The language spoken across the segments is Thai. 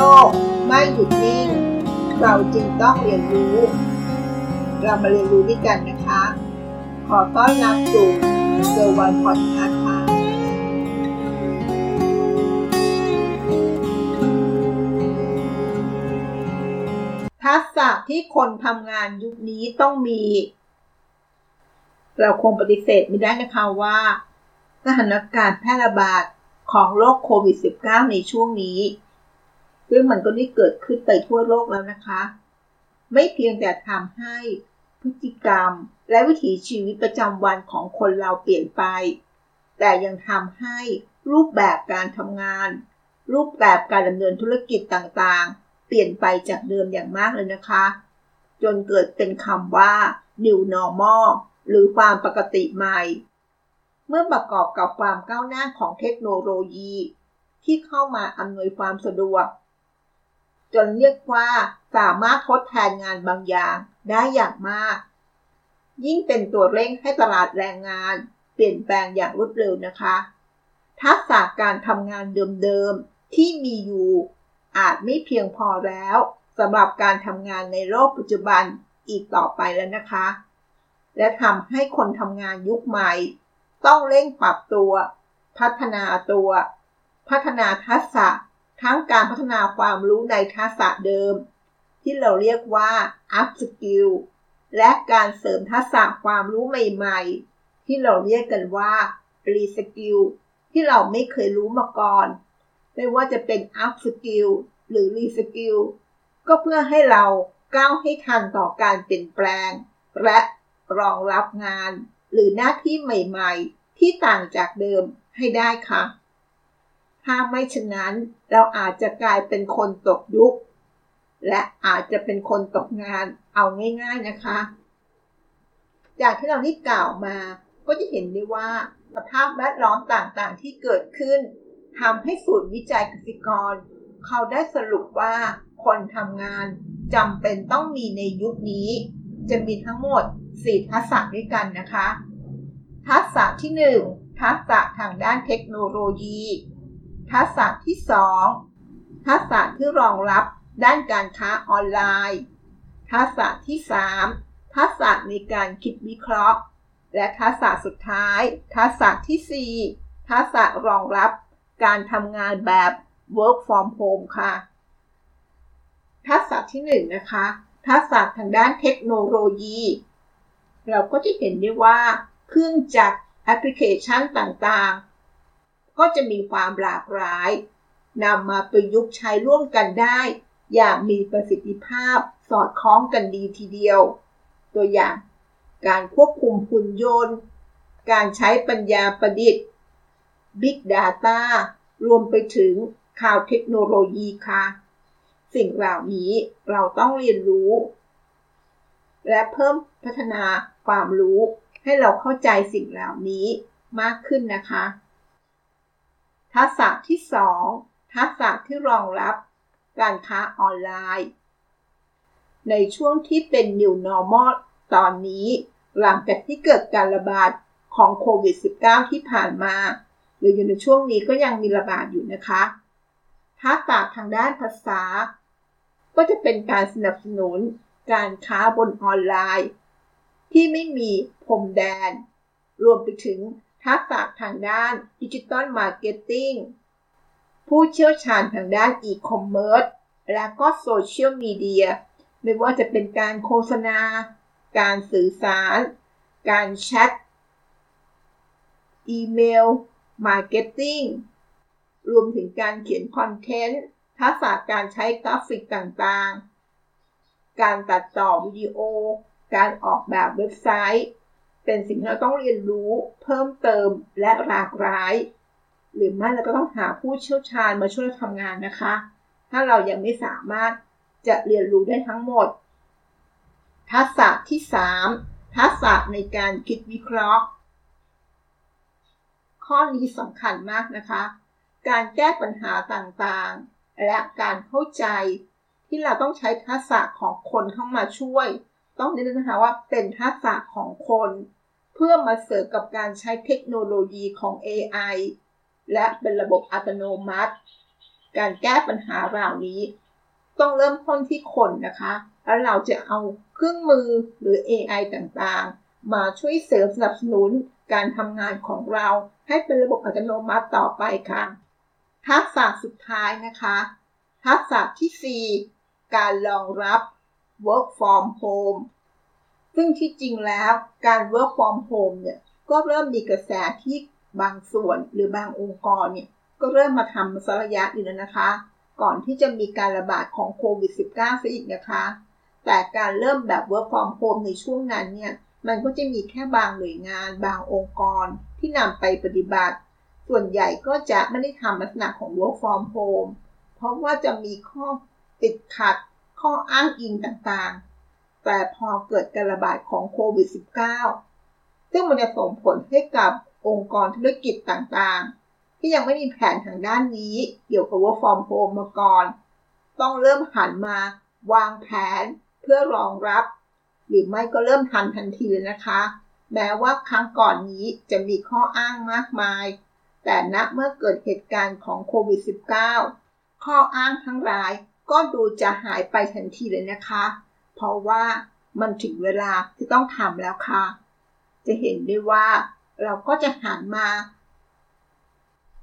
ลกไม่หยุดนิ่ง เราจึงต้องเรียนรู้ เรามาเรียนรู้ด้วยกันนะคะ ขอต้อนรับสู่เซอร์วันพอดคาส์ค่ะทักษะที่คนทำงานยุคนี้ต้องมี เราคงปฏิเสธไม่ได้นะคะว่า สถานการณ์แพร่ระบาดของโรคโควิด -19 ในช่วงนี้ ซึ่งมันก็ได้เกิดขึ้นไปทั่วโลกแล้วนะคะ ไม่เพียงแต่ทำให้พฤติกรรมและวิถีชีวิตประจำวันของคนเราเปลี่ยนไป แต่ยังทำให้รูปแบบการทำงาน รูปแบบการดำเนินธุรกิจต่างๆ เปลี่ยนไปจากเดิมอย่างมากเลยนะคะ จนเกิดเป็นคำว่า new normal หรือความปกติใหม่ เมื่อประกอบกับความก้าวหน้าของเทคโนโลยี ที่เข้ามาอำนวยความสะดวก จนเรียกว่าสามารถทดแทนงานบางอย่างได้อย่างมาก ยิ่งเป็นตัวเร่งให้ตลาดแรงงาน เปลี่ยนแปลงอย่างรวดเร็วนะคะ ทักษะการทำงานเดิมๆที่มีอยู่ อาจไม่เพียงพอแล้วสำหรับการทำงานในโลกปัจจุบันอีกต่อไปแล้วนะคะ และทำให้คนทำงานยุคใหม่ ต้องเร่งปรับตัว พัฒนาตัว พัฒนาทักษะ ทั้งการพัฒนาความรู้ในทักษะเดิม ที่เราเรียกว่า up skill และการเสริมทักษะความรู้ใหม่ๆ ที่เราเรียกกันว่า re skill ที่เราไม่เคยรู้มาก่อน ไม่ว่าจะเป็น up skill หรือ re skill ก็เพื่อให้เราก้าวให้ทันต่อการเปลี่ยนแปลง และรองรับงาน หรือหน้าที่ใหม่ ๆ ที่ต่างจากเดิมให้ได้ค่ะ ถ้าไม่ฉะนั้น เราอาจจะกลายเป็นคนตกยุค และอาจจะเป็นคนตกงานเอาง่าย ๆนะคะ จากที่เราได้กล่าวมา ก็จะเห็นได้ว่าสภาพแวดล้อมต่างๆที่เกิดขึ้นทำให้ศูนย์วิจัยกสิกร เขาได้สรุปว่าคนทำงานจำเป็นต้องมีในยุคนี้ จะมีทั้งหมด 4 ทักษะด้วยกันนะคะ ทักษะที่ 1 ทักษะทางด้านเทคโนโลยี ทักษะที่ 2 ทักษะที่รองรับด้านการค้าออนไลน์ ทักษะที่ 3 ทักษะในการคิดวิเคราะห์ และทักษะสุดท้าย ทักษะที่ 4 ทักษะรองรับการทำงานแบบ work from home ค่ะ ทักษะที่1นะคะ ทักษะทางด้านเทคโนโลยี เราก็จะเห็นได้ว่า เครื่องจักรแอปพลิเคชันต่างๆ ก็จะมีความหลากหลายนำมาประยุกต์ใช้ร่วมกันได้ อย่างมีประสิทธิภาพสอดคล้องกันดีทีเดียว ตัวอย่าง การควบคุมหุ่นยนต์ การใช้ปัญญาประดิษฐ์ Big Data รวมไปถึงข่าวเทคโนโลยีค่ะ สิ่งเหล่านี้เราต้องเรียนรู้ และเพิ่มพัฒนาความรู้ให้เราเข้าใจสิ่งเหล่านี้มากขึ้นนะคะ ทักษะที่ 2 ทักษะที่รองรับการค้าออนไลน์ ในช่วงที่เป็น New Normal ตอนนี้ หลังจากที่เกิดการระบาดของโควิด -19 ที่ผ่านมา หรืออยู่ในช่วงนี้ก็ยังมีระบาดอยู่นะคะ ทักษะทางด้านภาษา ก็จะเป็นการสนับสนุนการค้าบนออนไลน์ ที่ไม่มีพรมแดน รวมไปถึง ทักษะทางด้าน digital marketing ผู้เชี่ยวชาญทางด้านอีคอมเมิร์ซและก็โซเชียลมีเดียไม่ว่าจะเป็นการโฆษณา การสื่อสาร การแชท email marketing รวมถึงการเขียน content ทักษะการใช้กราฟิกต่างๆ การตัดต่อวิดีโอ การออกแบบเว็บไซต์ เป็นสิ่งที่เราต้องเรียนรู้เพิ่มเติมและหลากหลาย หรือไม่เราก็ต้องหาผู้เชี่ยวชาญมาช่วยทำงานนะคะ ถ้าเรายังไม่สามารถจะเรียนรู้ได้ทั้งหมด ทักษะที่ 3 ทักษะในการคิดวิเคราะห์ ข้อนี้สำคัญมากนะคะ การแก้ปัญหาต่างๆ และการเข้าใจที่เราต้องใช้ทักษะของคนเข้ามาช่วย ต้องนิดนึงนะคะว่าเป็นทักษะของคน เพื่อมาเสริมกับการใช้เทคโนโลยีของ AI และเป็นระบบอัตโนมัติ การแก้ปัญหาเหล่านี้ ต้องเริ่มต้นที่คนนะคะ แล้วเราจะเอาเครื่องมือหรือ AI ต่างๆ มาช่วยเสริมสนับสนุนการทำงานของเราให้เป็นระบบอัตโนมัติต่อไปค่ะ ทักษะสุดท้ายนะคะ ทักษะที่ 4 การรองรับ work from home ซึ่งที่จริงแล้วการ work from home เนี่ยก็เริ่มมีกระแสที่บางส่วนหรือบางองค์กรเนี่ยก็เริ่มมาทำมาสักระยะอยู่แล้วนะคะ ก่อนที่จะมีการระบาดของโควิด -19 ซะอีกนะคะ แต่การเริ่มแบบ work from home ในช่วงนั้นเนี่ยมันก็จะมีแค่บางหน่วยงาน บางองค์กรที่นำไปปฏิบัติ ส่วนใหญ่ก็จะไม่ได้ทำลักษณะของ work from home เพราะว่าจะมีข้อติดขัด ข้ออ้างอิงต่างๆ แต่พอเกิดการระบาดของโควิด -19 ซึ่งมันจะส่งผลให้กับองค์กรธุรกิจต่างๆ ที่ยังไม่มีแผนทางด้านนี้เกี่ยวกับ work from home มาก่อน ต้องเริ่มหันมาวางแผนเพื่อรองรับ หรือไม่ก็เริ่มทันทันทีเลยนะคะ แม้ว่าครั้งก่อนนี้จะมีข้ออ้างมากมาย แต่ณเมื่อเกิดเหตุการณ์ของโควิด -19 ข้ออ้างทั้งหลาย ก็ดูจะหายไปทันทีเลยนะคะ เพราะว่ามันถึงเวลาที่ต้องทำแล้วค่ะ จะเห็นได้ว่าเราก็จะหันมา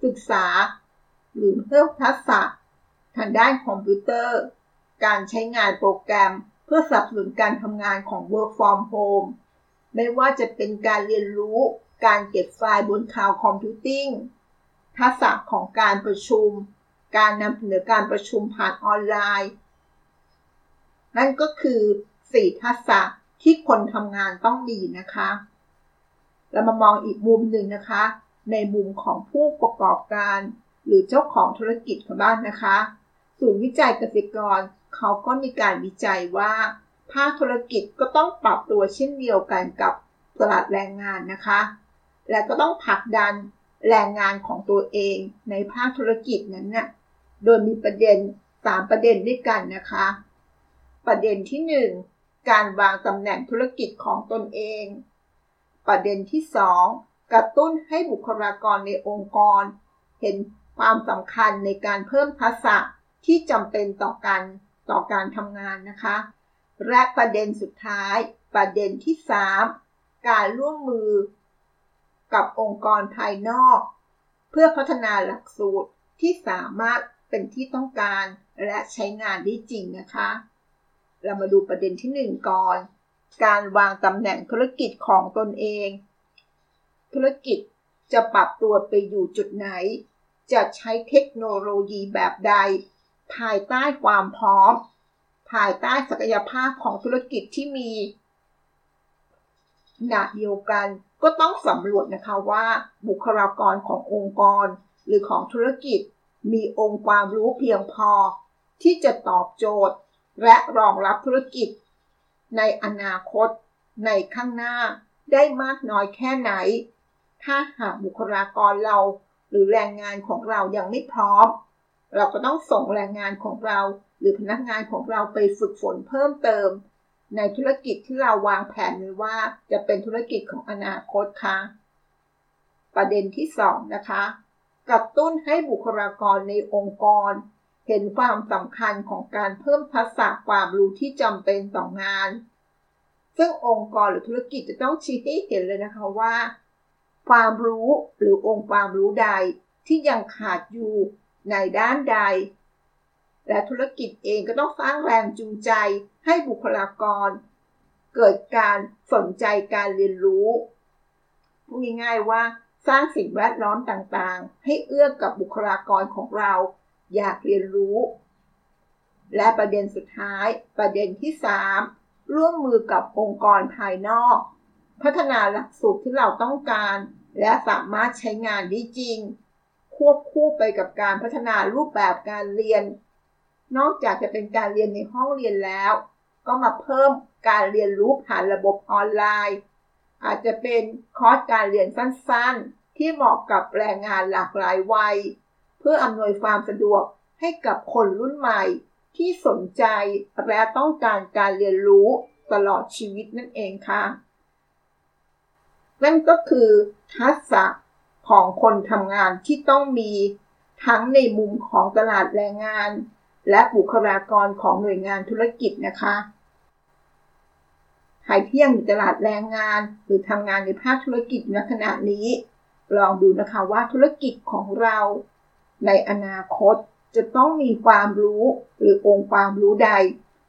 ศึกษา หรือเพิ่มทักษะทางด้านคอมพิวเตอร์ การใช้งานโปรแกรมเพื่อสนับสนุนการทำงานของ Work from Home ไม่ว่าจะเป็นการเรียนรู้ การเก็บไฟล์บน cloud computing ทักษะของการประชุม การนำเสนอการประชุมผ่านออนไลน์ นั่นก็คือ 4 ทักษะที่คนทำงานต้องมีนะคะ เรามามองอีกมุมหนึ่งนะคะ ในมุมของผู้ประกอบการ หรือเจ้าของธุรกิจของบ้านนะคะ ศูนย์วิจัยเกษตรกรเขาก็มีการวิจัยว่า ภาคธุรกิจก็ต้องปรับตัวเช่นเดียวกันกับตลาดแรงงานนะคะ และก็ต้องผลักดันแรงงานของตัวเองในภาคธุรกิจนั้นนะ่ะ โดยมีประเด็น 3 ประเด็นด้วยกันนะคะ ประเด็นที่ 1 การวางตำแหน่งธุรกิจของตนเอง ประเด็นที่ 2 กระตุ้นให้บุคลากรในองค์กร เห็นความสำคัญในการเพิ่มทักษะที่จำเป็นต่อการต่อการทำงานนะคะ และประเด็นสุดท้าย ประเด็นที่ 3 การร่วมมือกับองค์กรภายนอก เพื่อพัฒนาหลักสูตรที่สามารถ เป็นที่ต้องการและใช้งานได้จริงนะคะ เรามาดูประเด็นที่ 1 ก่อน การวางตำแหน่งธุรกิจของตนเอง ธุรกิจจะปรับตัวไปอยู่จุดไหน จะใช้เทคโนโลยีแบบใด ภายใต้ความพร้อม ภายใต้ศักยภาพของธุรกิจที่มีขณะเดียวกันก็ต้องสำรวจนะคะว่าบุคลากรขององค์กร หรือของธุรกิจ มีองค์ความรู้เพียงพอ ที่จะตอบโจทย์ และรองรับธุรกิจ ในอนาคต ในข้างหน้าได้มากน้อยแค่ไหน ถ้าหากบุคลากรเราหรือแรงงานของเรายังไม่พร้อม เราก็ต้องส่งแรงงานของเรา หรือพนักงานของเราไปฝึกฝนเพิ่มเติม ในธุรกิจที่เราวางแผนไว้ว่าจะเป็นธุรกิจของอนาคตค่ะ ประเด็นที่ 2 นะคะ กระตุ้นให้บุคลากรในองค์กร เห็นความสำคัญของการเพิ่มทักษะความรู้ที่จำเป็นต่องาน ซึ่งองค์กรหรือธุรกิจจะต้องชี้ให้เห็นเลยนะคะว่า ความรู้หรือองค์ความรู้ใดที่ยังขาดอยู่ในด้านใด และธุรกิจเองก็ต้องสร้างแรงจูงใจให้บุคลากร เกิดการสนใจการเรียนรู้พูดง่ายๆว่า สร้างสิ่งแวดล้อมต่างๆ ให้เอื้อกับบุคลากรของเรา อยากเรียนรู้ และประเด็นสุดท้าย ประเด็นที่ 3 ร่วมมือกับองค์กรภายนอก พัฒนาหลักสูตรที่เราต้องการ และสามารถใช้งานได้จริง ควบคู่ไปกับการพัฒนารูปแบบการเรียน นอกจากจะเป็นการเรียนในห้องเรียนแล้ว ก็มาเพิ่มการเรียนรู้ผ่านระบบออนไลน์ อาจจะเป็นคอร์สการเรียนสั้นๆ ที่เหมาะกับแรงงานหลากหลายวัย เพื่ออำนวยความสะดวกให้กับคนรุ่นใหม่ ที่สนใจและต้องการการเรียนรู้ตลอดชีวิตนั่นเองค่ะ นั่นก็คือทักษะของคนทำงานที่ต้องมีทั้งในมุมของตลาดแรงงาน และบุคลากรของหน่วยงานธุรกิจนะคะ ใครที่ยงอยู่ตลาดแรงงาน หรือทำงานในภาคธุรกิจในขณะนี้ ลองดูนะคะว่าธุรกิจของเรา ในอนาคตจะต้องมีความรู้หรือองค์ความรู้ใด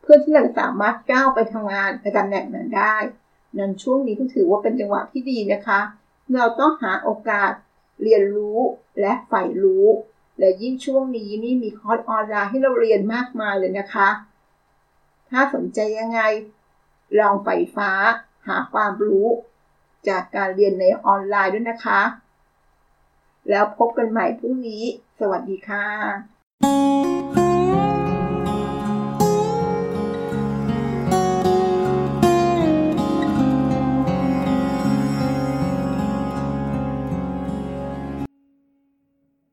เพื่อที่เราจะสามารถก้าวไปทำงานในตำแหน่งนั้นได้ นั้นช่วงนี้ก็ถือว่าเป็นจังหวะที่ดีนะคะ เราต้องหาโอกาสเรียนรู้และใฝ่รู้ และยิ่งช่วงนี้นี่มีคอร์สออนไลน์ให้เราเรียนมากมายเลยนะคะ ถ้าสนใจยังไง ลองไฟฟ้าหาความรู้ จากการเรียนในออนไลน์ด้วยนะคะ แล้วพบกันใหม่พรุ่งนี้ สวัสดีค่ะ